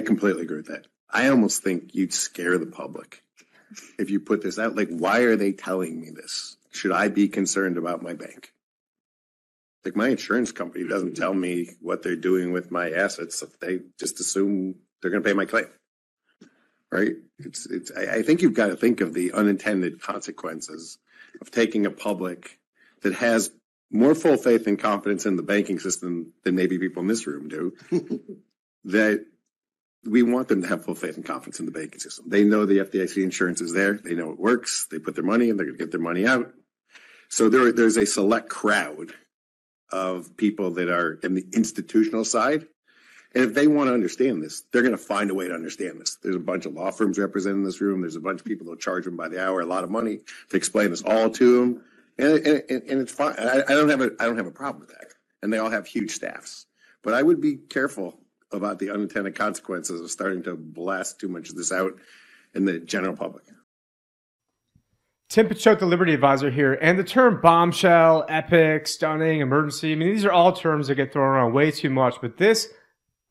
I completely agree with that. I almost think you'd scare the public if you put this out. Like, why are they telling me this? Should I be concerned about my bank? Like, my insurance company doesn't tell me what they're doing with my assets. They just assume they're going to pay my claim. Right? It's, it's, I, I think you've got to think of the unintended consequences of taking a public that has more full faith and confidence in the banking system than maybe people in this room do. that we want them to have full faith and confidence in the banking system. They know the FDIC insurance is there. They know it works. They put their money in. They're going to get their money out. So there, there's a select crowd of people that are in the institutional side. And if they want to understand this, they're going to find a way to understand this. There's a bunch of law firms represented in this room. There's a bunch of people that'll charge them by the hour a lot of money to explain this all to them. And, and, and it's fine. I, I don't have a I don't have a problem with that. And they all have huge staffs. But I would be careful about the unintended consequences of starting to blast too much of this out in the general public. Tim Picciott, the Liberty Advisor here, and the term bombshell, epic, stunning, emergency. I mean, these are all terms that get thrown around way too much, but this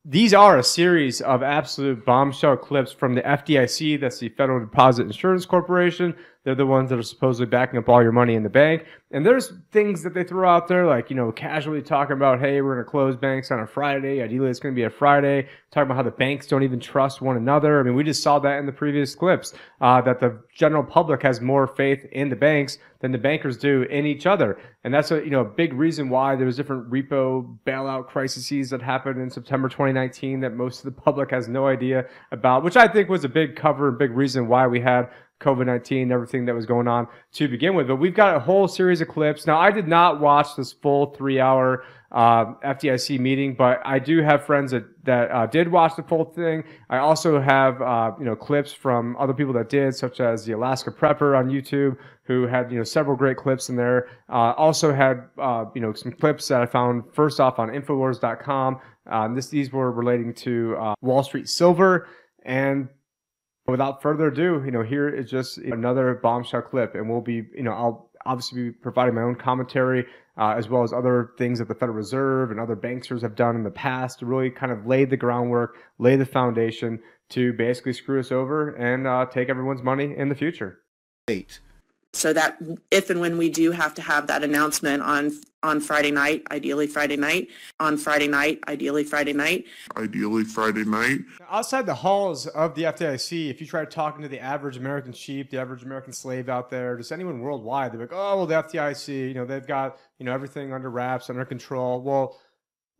these are a series of absolute bombshell clips from the FDIC, that's the Federal Deposit Insurance Corporation. They're the ones that are supposedly backing up all your money in the bank. And there's things that they throw out there, like, you know, casually talking about, hey, we're going to close banks on a Friday. Ideally, it's going to be a Friday. Talking about how the banks don't even trust one another. I mean, we just saw that in the previous clips, uh, that the general public has more faith in the banks than the bankers do in each other. And that's a, you know, a big reason why there was different repo bailout crises that happened in September 2019 that most of the public has no idea about, which I think was a big cover and big reason why we had COVID 19, everything that was going on to begin with. But we've got a whole series of clips. Now, I did not watch this full three hour uh, FDIC meeting, but I do have friends that, that uh, did watch the full thing. I also have, uh, you know, clips from other people that did, such as the Alaska Prepper on YouTube, who had, you know, several great clips in there. Uh, also had, uh, you know, some clips that I found first off on Infowars.com. Um, this, these were relating to uh, Wall Street Silver and without further ado, you know, here is just another bombshell clip, and we'll be, you know, I'll obviously be providing my own commentary uh, as well as other things that the Federal Reserve and other banksters have done in the past to really kind of lay the groundwork, lay the foundation to basically screw us over and uh, take everyone's money in the future. Eight so that if and when we do have to have that announcement on on Friday night, ideally Friday night, on Friday night, ideally Friday night, ideally Friday night. Outside the halls of the FDIC, if you try talking to the average American sheep, the average American slave out there, just anyone worldwide, they're like, "Oh, well, the FDIC, you know, they've got you know everything under wraps, under control." Well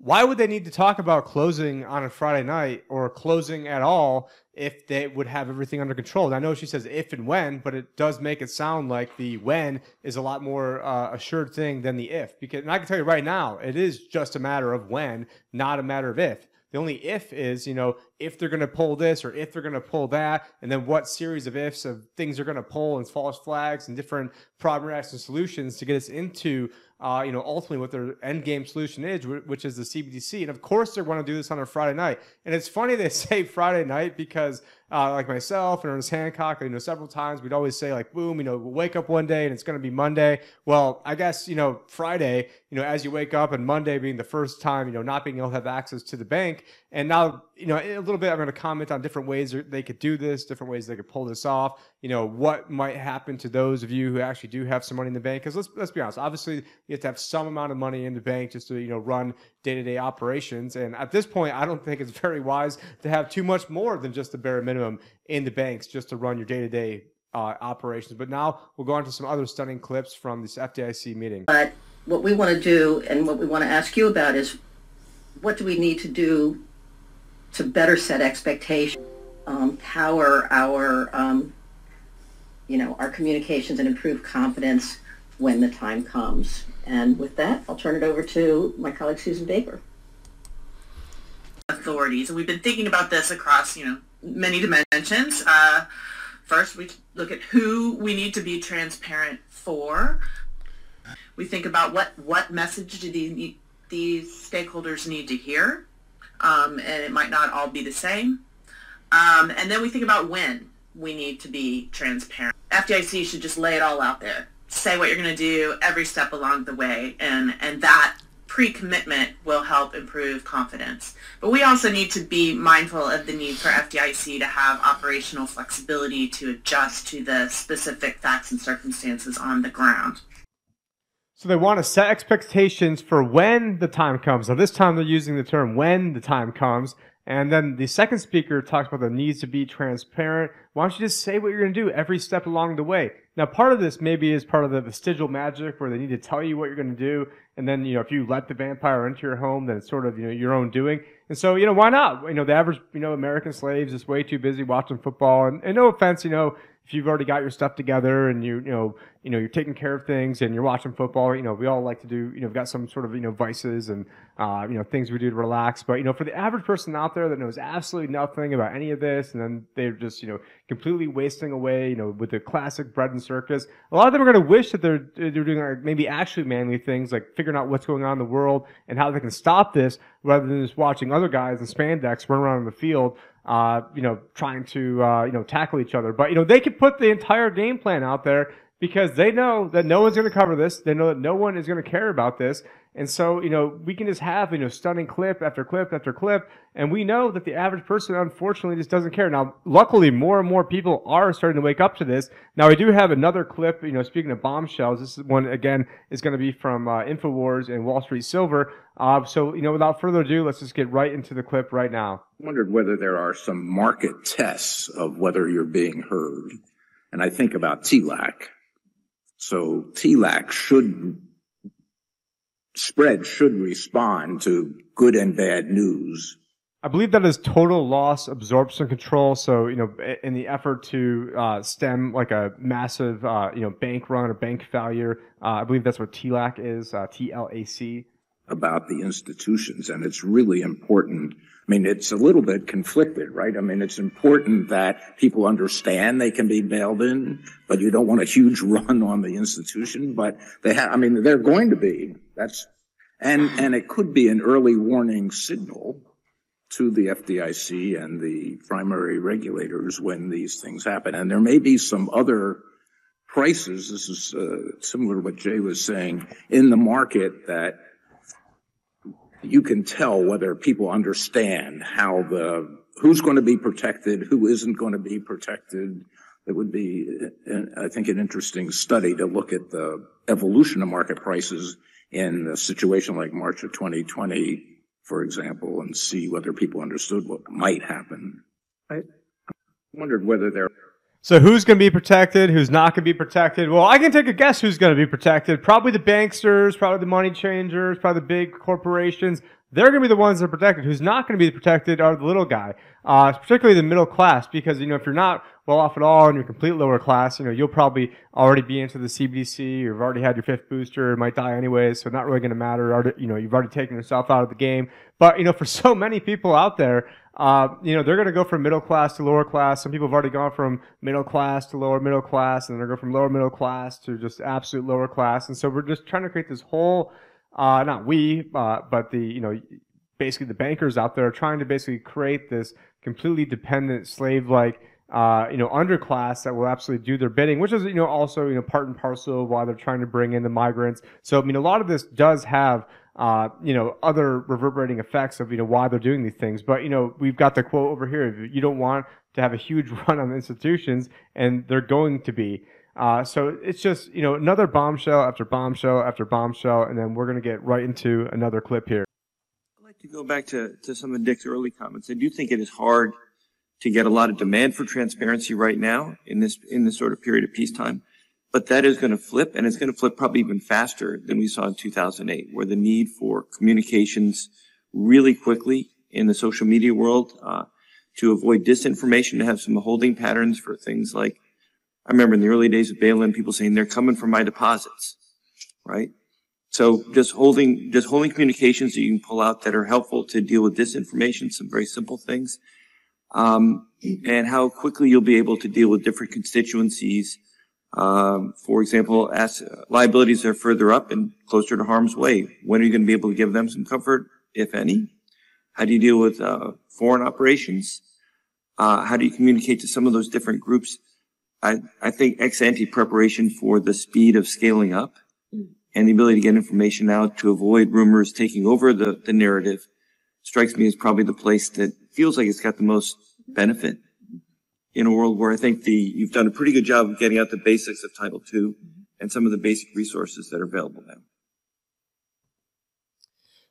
why would they need to talk about closing on a Friday night or closing at all if they would have everything under control? And I know she says if and when, but it does make it sound like the when is a lot more uh, assured thing than the if. Because and I can tell you right now, it is just a matter of when, not a matter of if. The only if is, you know, if they're going to pull this or if they're going to pull that, and then what series of ifs of things they're going to pull and false flags and different problem and solutions to get us into uh, you know, ultimately what their end game solution is, which is the CBDC. And of course, they're to do this on a Friday night. And it's funny they say Friday night because, uh, like myself and Ernest Hancock, you know, several times we'd always say like, boom, you know, we'll wake up one day and it's going to be Monday. Well, I guess you know, Friday, you know, as you wake up and Monday being the first time, you know, not being able to have access to the bank, and now, you know, a little bit, I'm going to comment on different ways they could do this, different ways they could pull this off. You know, what might happen to those of you who actually do have some money in the bank? Because let's let's be honest, obviously you have to have some amount of money in the bank just to you know run day to day operations. And at this point, I don't think it's very wise to have too much more than just the bare minimum in the banks just to run your day to day operations. But now we'll go on to some other stunning clips from this FDIC meeting. But what we want to do and what we want to ask you about is what do we need to do to better set expectations, um, power our, um, you know, our communications and improve confidence when the time comes. And with that, I'll turn it over to my colleague Susan Baker. Authorities, and we've been thinking about this across, you know, many dimensions. Uh, first, we look at who we need to be transparent for. We think about what what message do these these stakeholders need to hear um, and it might not all be the same. Um, and then we think about when we need to be transparent. FDIC should just lay it all out there. Say what you're going to do every step along the way, and and that pre-commitment will help improve confidence. But we also need to be mindful of the need for FDIC to have operational flexibility to adjust to the specific facts and circumstances on the ground. So they want to set expectations for when the time comes. Now this time they're using the term when the time comes. And then the second speaker talks about the needs to be transparent. Why don't you just say what you're going to do every step along the way? Now, part of this maybe is part of the vestigial magic where they need to tell you what you're going to do. And then, you know, if you let the vampire into your home, then it's sort of, you know, your own doing. And so, you know, why not? You know, the average, you know, American slaves is way too busy watching football. And, and no offense, you know, if you've already got your stuff together and you you know you know you're taking care of things and you're watching football you know we all like to do you know we've got some sort of you know vices and uh, you know things we do to relax but you know for the average person out there that knows absolutely nothing about any of this and then they're just you know completely wasting away you know with the classic bread and circus a lot of them are going to wish that they're they're doing like maybe actually manly things like figuring out what's going on in the world and how they can stop this rather than just watching other guys in spandex run around in the field uh, you know, trying to, uh, you know, tackle each other. But, you know, they could put the entire game plan out there because they know that no one's going to cover this. They know that no one is going to care about this. And so, you know, we can just have, you know, stunning clip after clip after clip. And we know that the average person, unfortunately, just doesn't care. Now, luckily, more and more people are starting to wake up to this. Now, we do have another clip, you know, speaking of bombshells, this one, again, is going to be from uh, InfoWars and Wall Street Silver. Uh, so, you know, without further ado, let's just get right into the clip right now. I wondered whether there are some market tests of whether you're being heard. And I think about TLAC. So TLAC should spread should respond to good and bad news. I believe that is total loss absorption control. So, you know, in the effort to uh, stem like a massive, uh, you know, bank run or bank failure, uh, I believe that's what TLAC is, uh, T-L-A-C. About the institutions, and it's really important. I mean, it's a little bit conflicted, right? I mean, it's important that people understand they can be bailed in, but you don't want a huge run on the institution. But they have, I mean, they're going to be. That's and and it could be an early warning signal to the FDIC and the primary regulators when these things happen. And there may be some other prices. This is uh, similar to what Jay was saying in the market that you can tell whether people understand how the who's going to be protected, who isn't going to be protected. It would be, I think, an interesting study to look at the evolution of market prices in a situation like March of 2020, for example, and see whether people understood what might happen. I wondered whether there So who's going to be protected? Who's not going to be protected? Well, I can take a guess who's going to be protected. Probably the banksters, probably the money changers, probably the big corporations. They're going to be the ones that are protected. Who's not going to be protected are the little guy, uh, particularly the middle class, because you know if you're not well off at all and you're complete lower class, you know you'll probably already be into the CBDC. You've already had your fifth booster. Might die anyways, so not really going to matter. You know you've already taken yourself out of the game. But you know for so many people out there, uh, you know, they're going to go from middle class to lower class. Some people have already gone from middle class to lower middle class, and they're going go from lower middle class to just absolute lower class. And so we're just trying to create this whole, uh, not we, uh, but the, you know, basically the bankers out there are trying to basically create this completely dependent slave-like, uh, you know, underclass that will absolutely do their bidding, which is, you know, also, you know, part and parcel of why they're trying to bring in the migrants. So, I mean, a lot of this does have uh, you know, other reverberating effects of, you know, why they're doing these things. But, you know, we've got the quote over here. You don't want to have a huge run on the institutions, and they're going to be. Uh, so it's just, you know, another bombshell after bombshell after bombshell, and then we're going to get right into another clip here. I'd like to go back to, to some of Dick's early comments. I do think it is hard to get a lot of demand for transparency right now in this, in this sort of period of peacetime. But that is going to flip, and it's going to flip probably even faster than we saw in 2008, where the need for communications really quickly in the social media world uh, to avoid disinformation, to have some holding patterns for things like, I remember in the early days of bail-in, people saying they're coming for my deposits, right? So just holding, just holding communications that you can pull out that are helpful to deal with disinformation, some very simple things, um, and how quickly you'll be able to deal with different constituencies um, for example, as liabilities are further up and closer to harm's way. When are you going to be able to give them some comfort, if any? How do you deal with uh, foreign operations? Uh, how do you communicate to some of those different groups? I, I think ex ante preparation for the speed of scaling up and the ability to get information out to avoid rumors taking over the, the narrative strikes me as probably the place that feels like it's got the most benefit in a world where I think the, you've done a pretty good job of getting out the basics of Title II and some of the basic resources that are available now.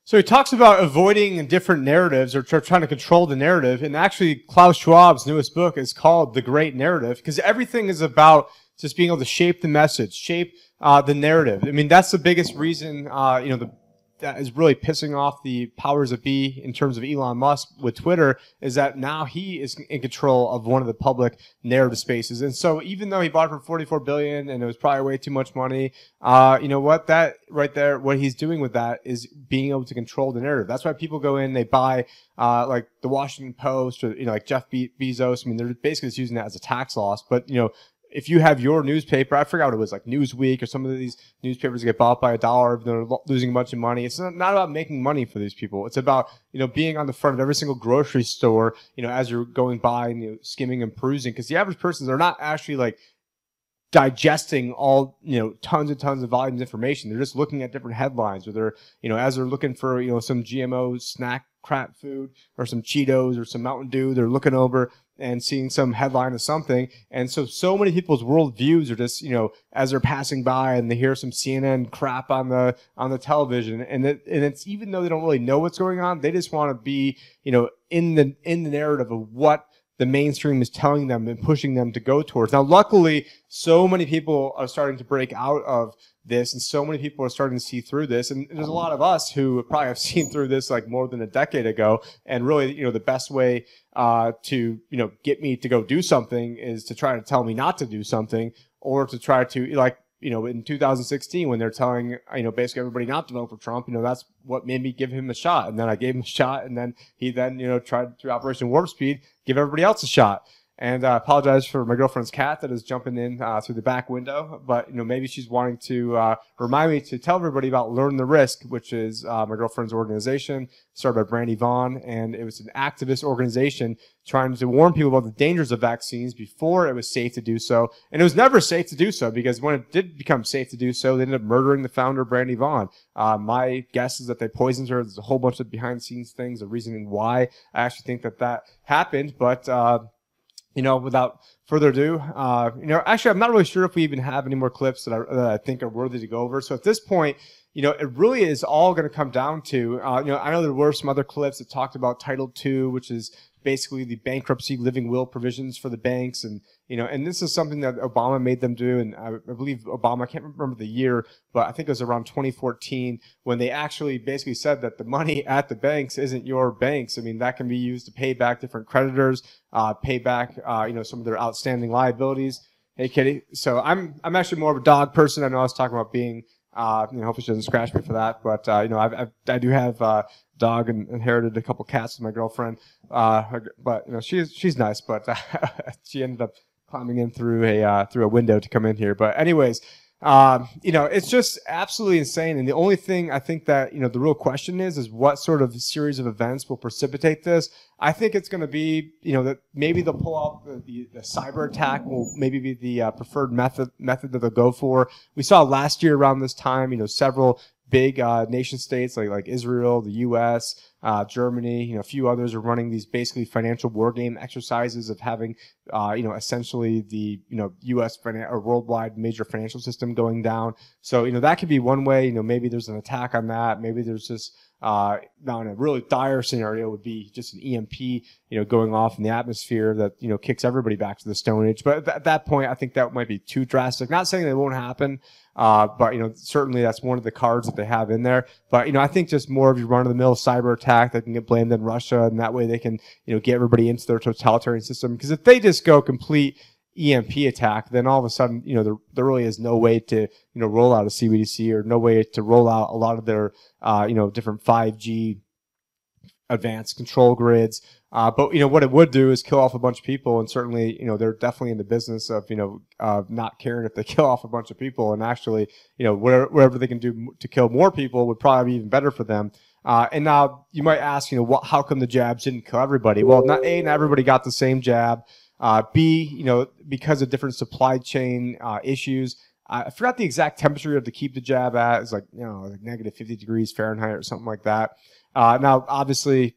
So he talks about avoiding different narratives or trying to control the narrative. And actually, Klaus Schwab's newest book is called The Great Narrative because everything is about just being able to shape the message, shape uh, the narrative. I mean, that's the biggest reason, uh, you know, the that is really pissing off the powers that be in terms of Elon Musk with Twitter is that now he is in control of one of the public narrative spaces. And so even though he bought for 44 billion and it was probably way too much money, uh, you know what? That right there, what he's doing with that is being able to control the narrative. That's why people go in, they buy, uh, like the Washington Post or, you know, like Jeff Be- Bezos. I mean, they're basically just using that as a tax loss, but, you know, if you have your newspaper, I forgot what it was like Newsweek or some of these newspapers get bought by a dollar, they're losing a bunch of money. It's not, about making money for these people. It's about, you know, being on the front of every single grocery store, you know, as you're going by and you know, skimming and perusing. Cause the average person, they're not actually like digesting all you know tons and tons of volumes of information. They're just looking at different headlines, or they're you know as they're looking for you know some GMO snack crap food or some Cheetos or some Mountain Dew. They're looking over and seeing some headline of something. And so, so many people's worldviews are just, you know, as they're passing by and they hear some CNN crap on the, on the television. And it, and it's even though they don't really know what's going on, they just want to be, you know, in the, in the narrative of what the mainstream is telling them and pushing them to go towards. Now, luckily, so many people are starting to break out of this and so many people are starting to see through this and there's a lot of us who probably have seen through this like more than a decade ago and really you know the best way uh, to you know get me to go do something is to try to tell me not to do something or to try to like you know in 2016 when they're telling you know basically everybody not to vote for Trump you know that's what made me give him a shot and then I gave him a shot and then he then you know tried through Operation Warp Speed give everybody else a shot and I uh, apologize for my girlfriend's cat that is jumping in uh, through the back window. But you know, maybe she's wanting to uh, remind me to tell everybody about Learn the Risk, which is uh, my girlfriend's organization, started by Brandy Vaughn, and it was an activist organization trying to warn people about the dangers of vaccines before it was safe to do so. And it was never safe to do so because when it did become safe to do so, they ended up murdering the founder, Brandy Vaughn. Uh, my guess is that they poisoned her. There's a whole bunch of behind the scenes things, the reasoning why I actually think that that happened, but uh, you know, without further ado, uh, you know, actually, I'm not really sure if we even have any more clips that I, that I think are worthy to go over. So at this point, you know, it really is all going to come down to, uh, you know, I know there were some other clips that talked about Title II, which is basically the bankruptcy living will provisions for the banks. And you know and this is something that obama made them do. And i, I believe obama i can't remember the year but i think it was around 2014 when they actually basically said that the money at the banks isn't your banks. I mean that can be used to pay back different creditors uh, pay back uh, you know some of their outstanding liabilities. Hey kitty. So i'm i'm actually more of a dog person. I know i was talking about being uh, you know, hopefully she doesn't scratch me for that. But uh, you know, I've, I've, i do have a dog and inherited a couple cats with my girlfriend. Uh, but you know, she's she's nice, but uh, she ended up climbing in through a uh, through a window to come in here. But anyways, um, you know, it's just absolutely insane. And the only thing I think that you know the real question is is what sort of series of events will precipitate this. I think it's going to be you know that maybe they'll pull off the, the, the cyber attack will maybe be the uh, preferred method method that they'll go for. We saw last year around this time, you know, several big uh, nation states like like Israel, the U.S., uh, Germany, you know, a few others are running these basically financial war game exercises of having, uh, you know, essentially the you know U.S. Finan- or worldwide major financial system going down. So you know that could be one way. You know, maybe there's an attack on that. Maybe there's just uh, now in a really dire scenario would be just an EMP, you know, going off in the atmosphere that, you know, kicks everybody back to the Stone Age. But at that point, I think that might be too drastic. Not saying that it won't happen, uh, but, you know, certainly that's one of the cards that they have in there. But, you know, I think just more of your run of the mill cyber attack that can get blamed on Russia and that way they can, you know, get everybody into their totalitarian system. Because if they just go complete, EMP attack, then all of a sudden, you know, there, there really is no way to, you know, roll out a CBDC or no way to roll out a lot of their, uh, you know, different 5G advanced control grids. Uh, but you know what it would do is kill off a bunch of people, and certainly you know they're definitely in the business of you know uh, not caring if they kill off a bunch of people, and actually you know whatever, whatever they can do to kill more people would probably be even better for them. Uh, and now you might ask, you know, what, how come the jabs didn't kill everybody? Well, not a, not everybody got the same jab. Uh, B, you know, because of different supply chain uh, issues, I forgot the exact temperature you have to keep the jab at. It's like you know like negative 50 degrees Fahrenheit or something like that. Uh, now, obviously,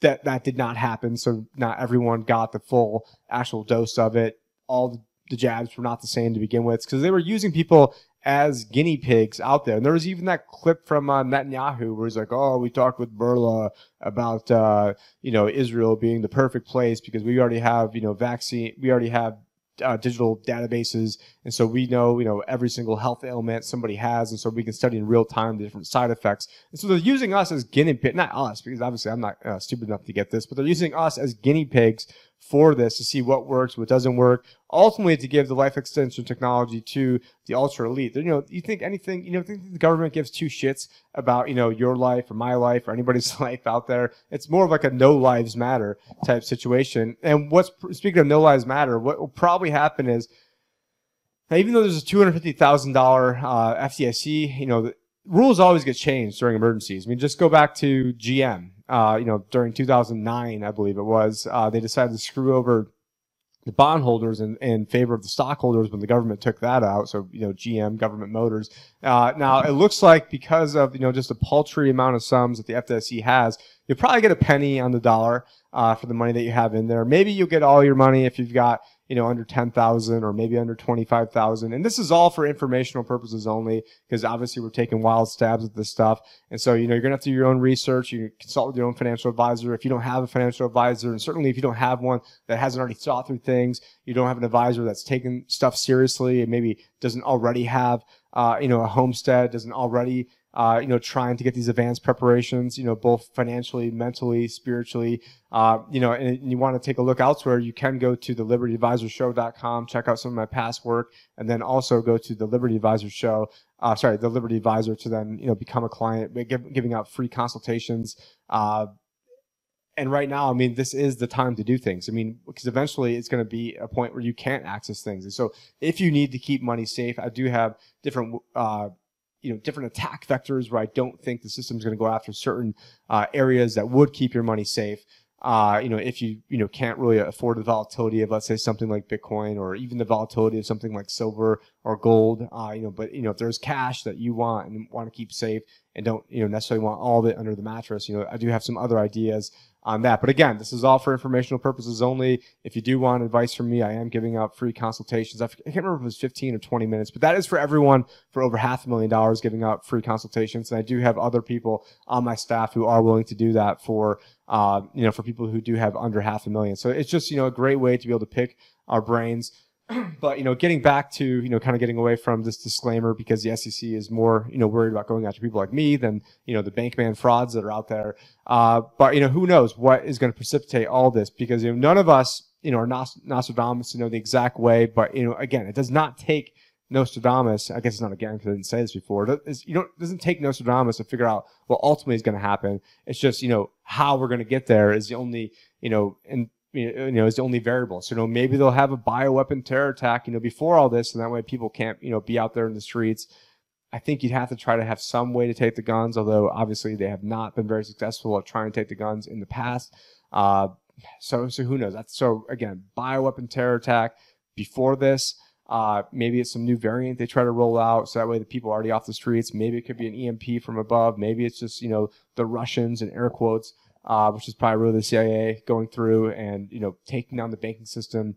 that that did not happen. So not everyone got the full actual dose of it. All the, jabs were not the same to begin with because they were using people as guinea pigs out there. And there was even that clip from uh, Netanyahu where he's like, "Oh, we talked with Bourla about uh, you know Israel being the perfect place because we already have you know vaccine, we already have uh, digital databases, and so we know you know every single health ailment somebody has, and so we can study in real time the different side effects. And so they're using us as guinea pig, not us because obviously I'm not uh, stupid enough to get this, but they're using us as guinea pigs for this to see what works, what doesn't work, ultimately to give the life extension technology to the ultra elite. You know, you think anything, you know, think the government gives two shits about, you know, your life or my life or anybody's life out there. It's more of like a no lives matter type situation. And what's, speaking of no lives matter, what will probably happen is, now, even though there's a $250,000 uh, FDIC, you know, the rules always get changed during emergencies. I mean, just go back to GM uh, you know, during 2009, I believe it was, uh, they decided to screw over the bondholders in, in favor of the stockholders when the government took that out. So, you know, GM, government motors. Uh, now it looks like because of, you know, just a paltry amount of sums that the FDIC has, you'll probably get a penny on the dollar, uh, for the money that you have in there. Maybe you'll get all your money if you've got, you know, under 10,000 or maybe under 25,000. And this is all for informational purposes only because obviously we're taking wild stabs at this stuff. And so, you know, you're going to have to do your own research. You consult with your own financial advisor. If you don't have a financial advisor, and certainly if you don't have one that hasn't already thought through things, you don't have an advisor that's taken stuff seriously and maybe doesn't already have, uh, you know, a homestead, doesn't already uh, you know, trying to get these advanced preparations, you know, both financially, mentally, spiritually, uh, you know, and, and you want to take a look elsewhere, you can go to the libertyadvisorshow.com, check out some of my past work, and then also go to the Liberty Advisor Show, uh, sorry, the Liberty Advisor to then, you know, become a client, give, giving out free consultations, uh, and right now, I mean, this is the time to do things. I mean, because eventually it's going to be a point where you can't access things. And so if you need to keep money safe, I do have different, uh, you know different attack vectors where I don't think the system's going to go after certain uh, areas that would keep your money safe. Uh, you know, if you you know can't really afford the volatility of let's say something like Bitcoin or even the volatility of something like silver or gold, uh, you know, but you know if there's cash that you want and want to keep safe and don't you know necessarily want all of it under the mattress, you know, I do have some other ideas on that. But again, this is all for informational purposes only. If you do want advice from me, I am giving out free consultations. I can't remember if it was 15 or 20 minutes, but that is for everyone for over half a million dollars giving out free consultations. And I do have other people on my staff who are willing to do that for, uh, you know, for people who do have under half a million. So it's just, you know, a great way to be able to pick our brains but you know, getting back to you know, kind of getting away from this disclaimer because the SEC is more you know worried about going after people like me than you know the bankman frauds that are out there. Uh, but you know, who knows what is going to precipitate all this because you know none of us you know are Nos- Nostradamus to know the exact way. But you know, again, it does not take Nostradamus. I guess it's not again because I didn't say this before. You know, it doesn't take Nostradamus to figure out what ultimately is going to happen. It's just you know how we're going to get there is the only you know and you know, is the only variable. So, you know, maybe they'll have a bioweapon terror attack, you know, before all this, and that way people can't, you know, be out there in the streets. I think you'd have to try to have some way to take the guns, although obviously they have not been very successful at trying to take the guns in the past. Uh, so, so who knows? That's so again, bioweapon terror attack before this. Uh, maybe it's some new variant they try to roll out, so that way the people are already off the streets. Maybe it could be an EMP from above. Maybe it's just you know the Russians and air quotes uh, which is probably really the CIA going through and you know taking down the banking system.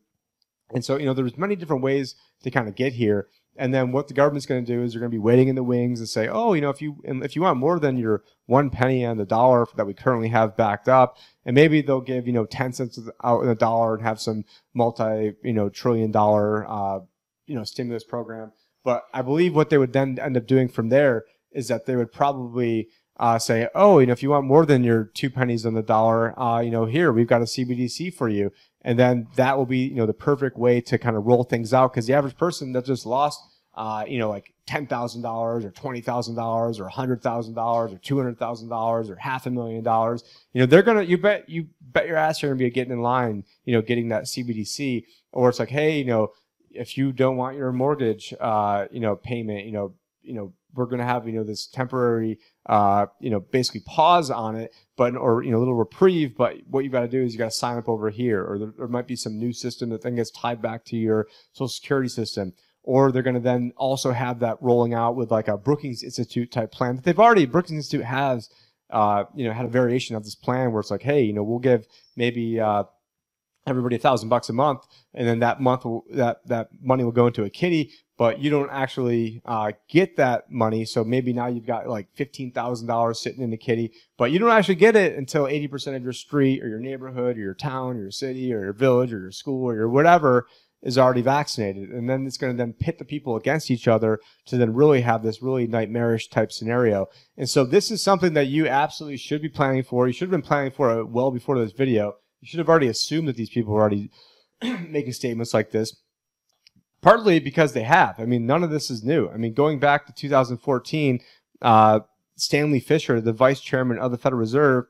And so you know there's many different ways to kind of get here. And then what the government's going to do is they're going to be waiting in the wings and say, oh, you know, if you if you want more than your one penny on the dollar that we currently have backed up, and maybe they'll give you know ten cents out in a dollar and have some multi you know trillion dollar uh, you know stimulus program. But I believe what they would then end up doing from there is that they would probably uh, say, oh, you know, if you want more than your two pennies on the dollar, uh, you know, here we've got a CBDC for you, and then that will be, you know, the perfect way to kind of roll things out because the average person that just lost, uh, you know, like ten thousand dollars or twenty thousand dollars or hundred thousand dollars or two hundred thousand dollars or half a million dollars, you know, they're gonna, you bet, you bet your ass you're gonna be getting in line, you know, getting that CBDC, or it's like, hey, you know, if you don't want your mortgage, uh, you know, payment, you know, you know we're going to have you know this temporary uh, you know basically pause on it but or you know a little reprieve but what you got to do is you got to sign up over here or there, there, might be some new system that then gets tied back to your social security system. Or they're going to then also have that rolling out with like a Brookings Institute type plan that they've already Brookings Institute has uh, you know had a variation of this plan where it's like hey you know we'll give maybe uh, everybody a thousand bucks a month and then that month will, that that money will go into a kitty but you don't actually uh, get that money so maybe now you've got like $15000 sitting in the kitty but you don't actually get it until 80% of your street or your neighborhood or your town or your city or your village or your school or your whatever is already vaccinated. And then it's going to then pit the people against each other to then really have this really nightmarish type scenario. And so this is something that you absolutely should be planning for. You should have been planning for it well before this video. You should have already assumed that these people were already making statements like this. Partly because they have. I mean, none of this is new. I mean, going back to 2014, uh, Stanley Fischer, the vice chairman of the Federal Reserve,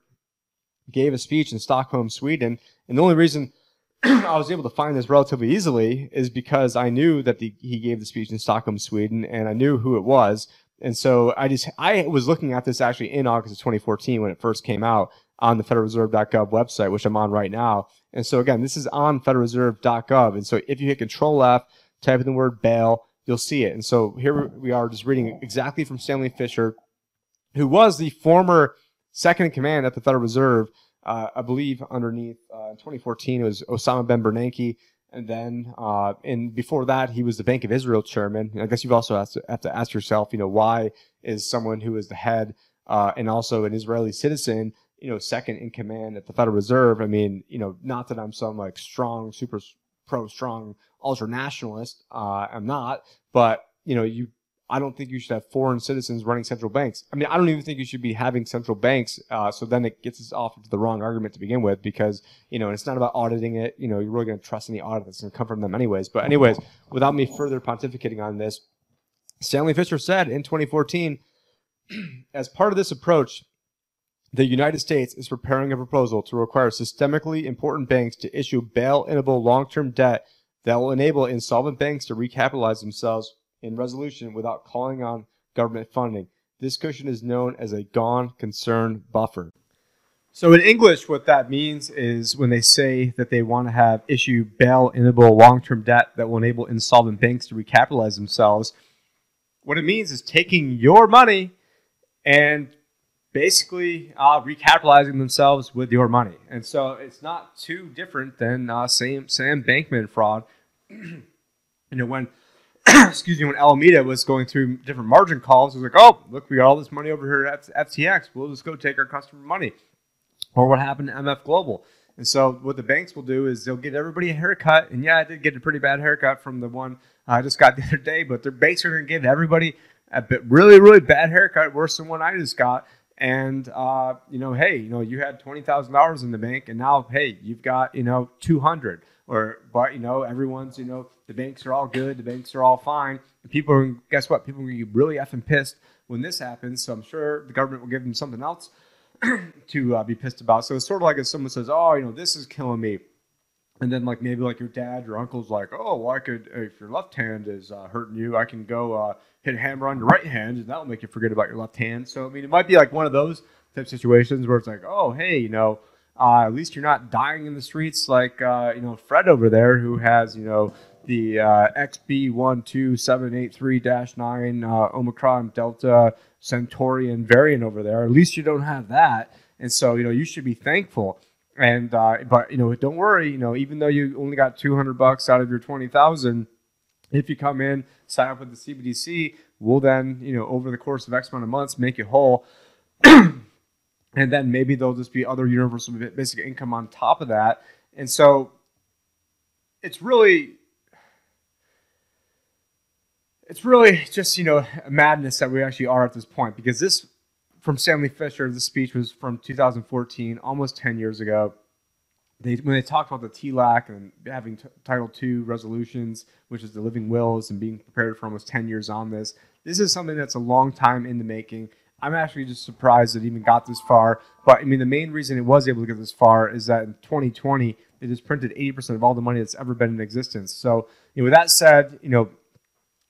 gave a speech in Stockholm, Sweden. And the only reason I was able to find this relatively easily is because I knew that the, he gave the speech in Stockholm, Sweden, and I knew who it was. And so I just I was looking at this actually in August of 2014 when it first came out on the FederalReserve.gov website, which I'm on right now. And so again, this is on FederalReserve.gov. And so if you hit Control F, type in the word bail, you'll see it. And so here we are just reading exactly from Stanley Fischer, who was the former second in command at the Federal Reserve uh, I believe underneath uh, 2014 it was Osama Ben Bernanke, and then uh, and before that he was the Bank of Israel chairman. I guess you've also have to, have to ask yourself, you know, why is someone who is the head uh, and also an Israeli citizen, you know, second in command at the Federal Reserve? I mean, you know, not that I'm some like strong, super pro strong ultra nationalist. Uh, I'm not, but you know, you I don't think you should have foreign citizens running central banks. I mean, I don't even think you should be having central banks. Uh, so then it gets us off into the wrong argument to begin with because, you know, it's not about auditing it. You know, you're really going to trust any audit that's going to come from them anyways. But, anyways, without me further pontificating on this, Stanley Fischer said in 2014, as part of this approach, the United States is preparing a proposal to require systemically important banks to issue bail-inable long-term debt that will enable insolvent banks to recapitalize themselves in resolution without calling on government funding. This cushion is known as a gone concern buffer. So in English, what that means is when they say that they want to have issue bail-inable long-term debt that will enable insolvent banks to recapitalize themselves, what it means is taking your money and basically uh, recapitalizing themselves with your money. And so it's not too different than uh, Sam, Sam Bankman fraud. you know, when excuse me, when Alameda was going through different margin calls, it was like, oh, look, we got all this money over here at FTX. We'll just go take our customer money. Or what happened to MF Global. And so what the banks will do is they'll give everybody a haircut. And yeah, I did get a pretty bad haircut from the one I just got the other day, but their banks are going to give everybody a bit, really, really bad haircut, worse than one I just got. And, uh, you know, hey, you know, you had $20,000 in the bank and now, hey, you've got, you know, 200 or, but, you know, everyone's, you know, the banks are all good. The banks are all fine. And people are, guess what? People are going to be really effing pissed when this happens. So I'm sure the government will give them something else to uh, be pissed about. So it's sort of like if someone says, oh, you know, this is killing me. And then like maybe like your dad, your uncle's like, oh, well, I could, if your left hand is uh, hurting you, I can go uh, hit a hammer on your right hand and that'll make you forget about your left hand. So, I mean, it might be like one of those type situations where it's like, oh, hey, you know, uh, at least you're not dying in the streets like, uh, you know, Fred over there who has, you know, the uh, XB12783-9 uh, Omicron Delta Centaurian variant over there. At least you don't have that, and so you know you should be thankful. And uh, but you know don't worry, you know even though you only got 200 bucks out of your 20,000, if you come in sign up with the CBDC, we'll then you know over the course of X amount of months make you whole. and then maybe there'll just be other universal basic income on top of that. And so it's really it's really just you know madness that we actually are at this point because this from Stanley Fischer, this speech was from 2014, almost 10 years ago. They, when they talked about the TLAC and having t- Title II resolutions, which is the living wills, and being prepared for almost 10 years on this, this is something that's a long time in the making. I'm actually just surprised it even got this far. But I mean, the main reason it was able to get this far is that in 2020, it just printed 80% of all the money that's ever been in existence. So, you know, with that said, you know,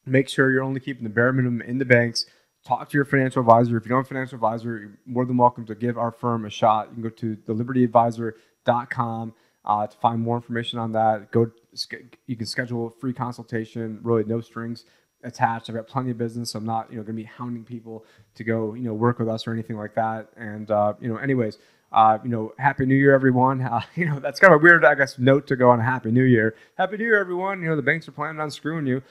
Make sure you're only keeping the bare minimum in the banks. Talk to your financial advisor. If you don't have a financial advisor, you're more than welcome to give our firm a shot. You can go to thelibertyadvisor.com uh, to find more information on that. Go you can schedule a free consultation, really no strings attached. I've got plenty of business. So I'm not, you know, going to be hounding people to go, you know, work with us or anything like that. And, uh, you know, anyways, uh, you know, Happy New Year, everyone. Uh, you know, that's kind of a weird, I guess, note to go on a Happy New Year. Happy New Year, everyone. You know, the banks are planning on screwing you.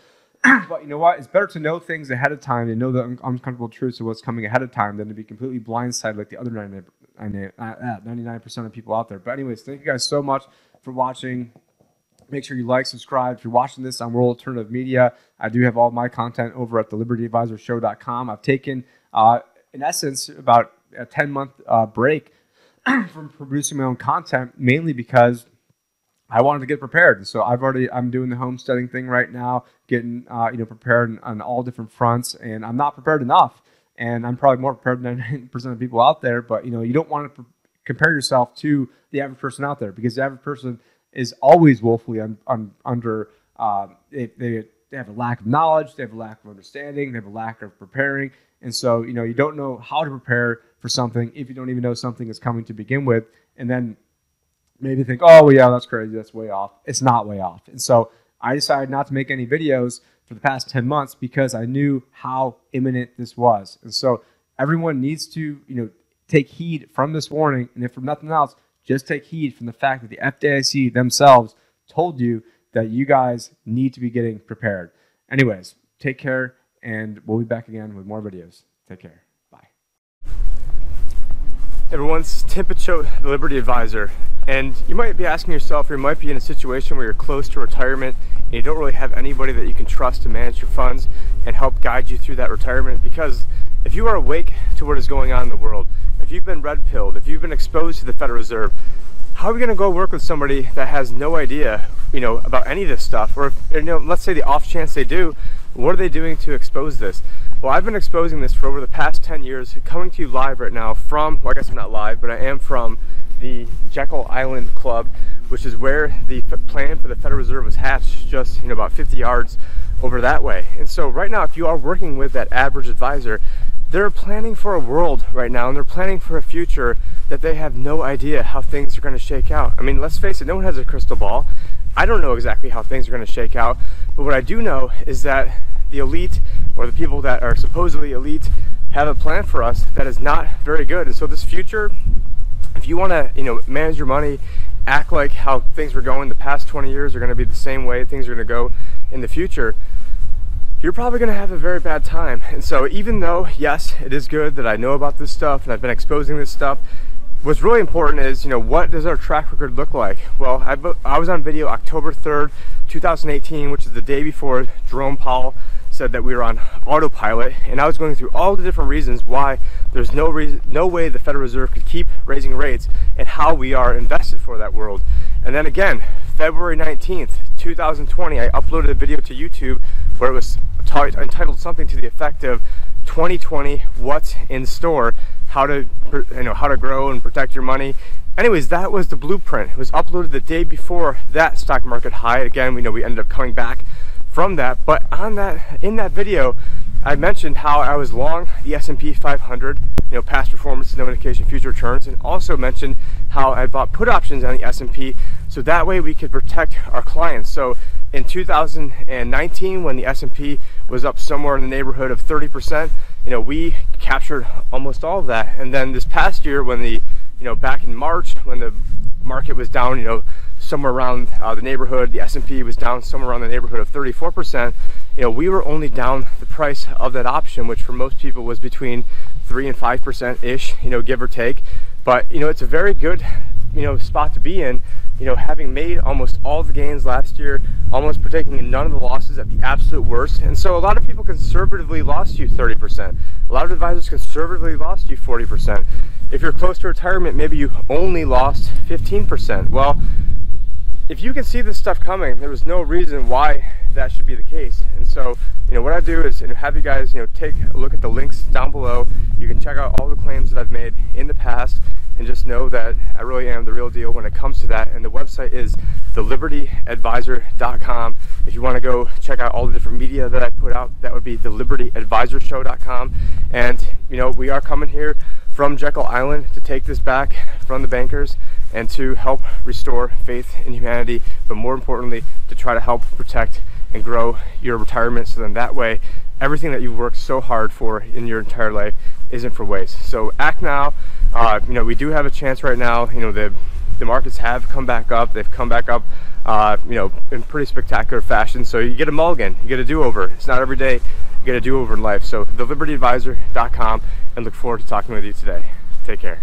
But you know what? It's better to know things ahead of time and know the un- uncomfortable truths of what's coming ahead of time than to be completely blindsided like the other 99, uh, 99% of people out there. But anyways, thank you guys so much for watching. Make sure you like, subscribe. If you're watching this on World Alternative Media, I do have all my content over at the libertyadvisorshow.com. I've taken, uh, in essence, about a 10 month uh, break from producing my own content, mainly because I wanted to get prepared. And so I've already, I'm doing the homesteading thing right now, getting, uh, you know, prepared on all different fronts. And I'm not prepared enough. And I'm probably more prepared than 90% of people out there. But, you know, you don't want to pre- compare yourself to the average person out there because the average person is always woefully un, un, under, uh, they, they, they have a lack of knowledge, they have a lack of understanding, they have a lack of preparing. And so, you know, you don't know how to prepare for something if you don't even know something is coming to begin with. And then maybe think, oh, well, yeah, that's crazy. That's way off. It's not way off. And so I decided not to make any videos for the past 10 months because I knew how imminent this was. And so everyone needs to, you know, take heed from this warning. And if from nothing else, just take heed from the fact that the FDIC themselves told you that you guys need to be getting prepared. Anyways, take care, and we'll be back again with more videos. Take care. Bye. Everyone's Tim Picciott, the Liberty Advisor. And you might be asking yourself, or you might be in a situation where you're close to retirement and you don't really have anybody that you can trust to manage your funds and help guide you through that retirement. Because if you are awake to what is going on in the world, if you've been red pilled, if you've been exposed to the Federal Reserve, how are we going to go work with somebody that has no idea, you know, about any of this stuff? Or, if, you know, let's say the off chance they do, what are they doing to expose this? Well, I've been exposing this for over the past 10 years, coming to you live right now from, well, I guess I'm not live, but I am from the Jekyll Island Club, which is where the plan for the Federal Reserve was hatched just, you know, about 50 yards over that way. And so right now, if you are working with that average advisor, they're planning for a world right now and they're planning for a future that they have no idea how things are going to shake out. I mean, let's face it, no one has a crystal ball. I don't know exactly how things are going to shake out, but what I do know is that the elite or the people that are supposedly elite have a plan for us that is not very good. And so this future, if you want to, you know, manage your money, act like how things were going the past 20 years are going to be the same way things are going to go in the future, you're probably going to have a very bad time. And so even though, yes, it is good that I know about this stuff and I've been exposing this stuff, what's really important is, you know, what does our track record look like? Well, I, I was on video October 3rd, 2018, which is the day before Jerome Powell said that we were on autopilot, and I was going through all the different reasons why there's no no way the Federal Reserve could keep raising rates, and how we are invested for that world. And then again, February 19th, 2020, I uploaded a video to YouTube where it was entitled something to the effect of 2020 what's in store? How to you know how to grow and protect your money. Anyways that was the blueprint. It was uploaded the day before that stock market high. Again we know we ended up coming back from that but on that in that video I mentioned how I was long the S&P 500 you know past performance is no indication future returns and also mentioned how I bought put options on the S&P so that way we could protect our clients so in 2019 when the S&P was up somewhere in the neighborhood of 30%, you know, we captured almost all of that. And then this past year when the, you know, back in March when the market was down, you know, somewhere around uh, the neighborhood, the S&P was down somewhere around the neighborhood of 34%, you know, we were only down the price of that option, which for most people was between 3 and 5% ish, you know, give or take. But, you know, it's a very good, you know, spot to be in you know, having made almost all the gains last year, almost protecting none of the losses at the absolute worst. And so a lot of people conservatively lost you 30%. A lot of advisors conservatively lost you 40%. If you're close to retirement, maybe you only lost 15%. Well, if you can see this stuff coming, there was no reason why that should be the case. And so, you know, what I do is have you guys, you know, take a look at the links down below. You can check out all the claims that I've made in the past and just know that I really am the real deal when it comes to that. And the website is thelibertyadvisor.com. If you want to go check out all the different media that I put out, that would be thelibertyadvisorshow.com. And, you know, we are coming here from Jekyll Island to take this back from the bankers and to help restore faith in humanity, but more importantly, to try to help protect and grow your retirement so then that way everything that you've worked so hard for in your entire life isn't for waste. So act now. Uh, you know, we do have a chance right now. You know, the the markets have come back up. They've come back up, uh, you know, in pretty spectacular fashion. So you get a mulligan. You get a do-over. It's not every day you get a do-over in life. So thelibertyadvisor.com and look forward to talking with you today. Take care.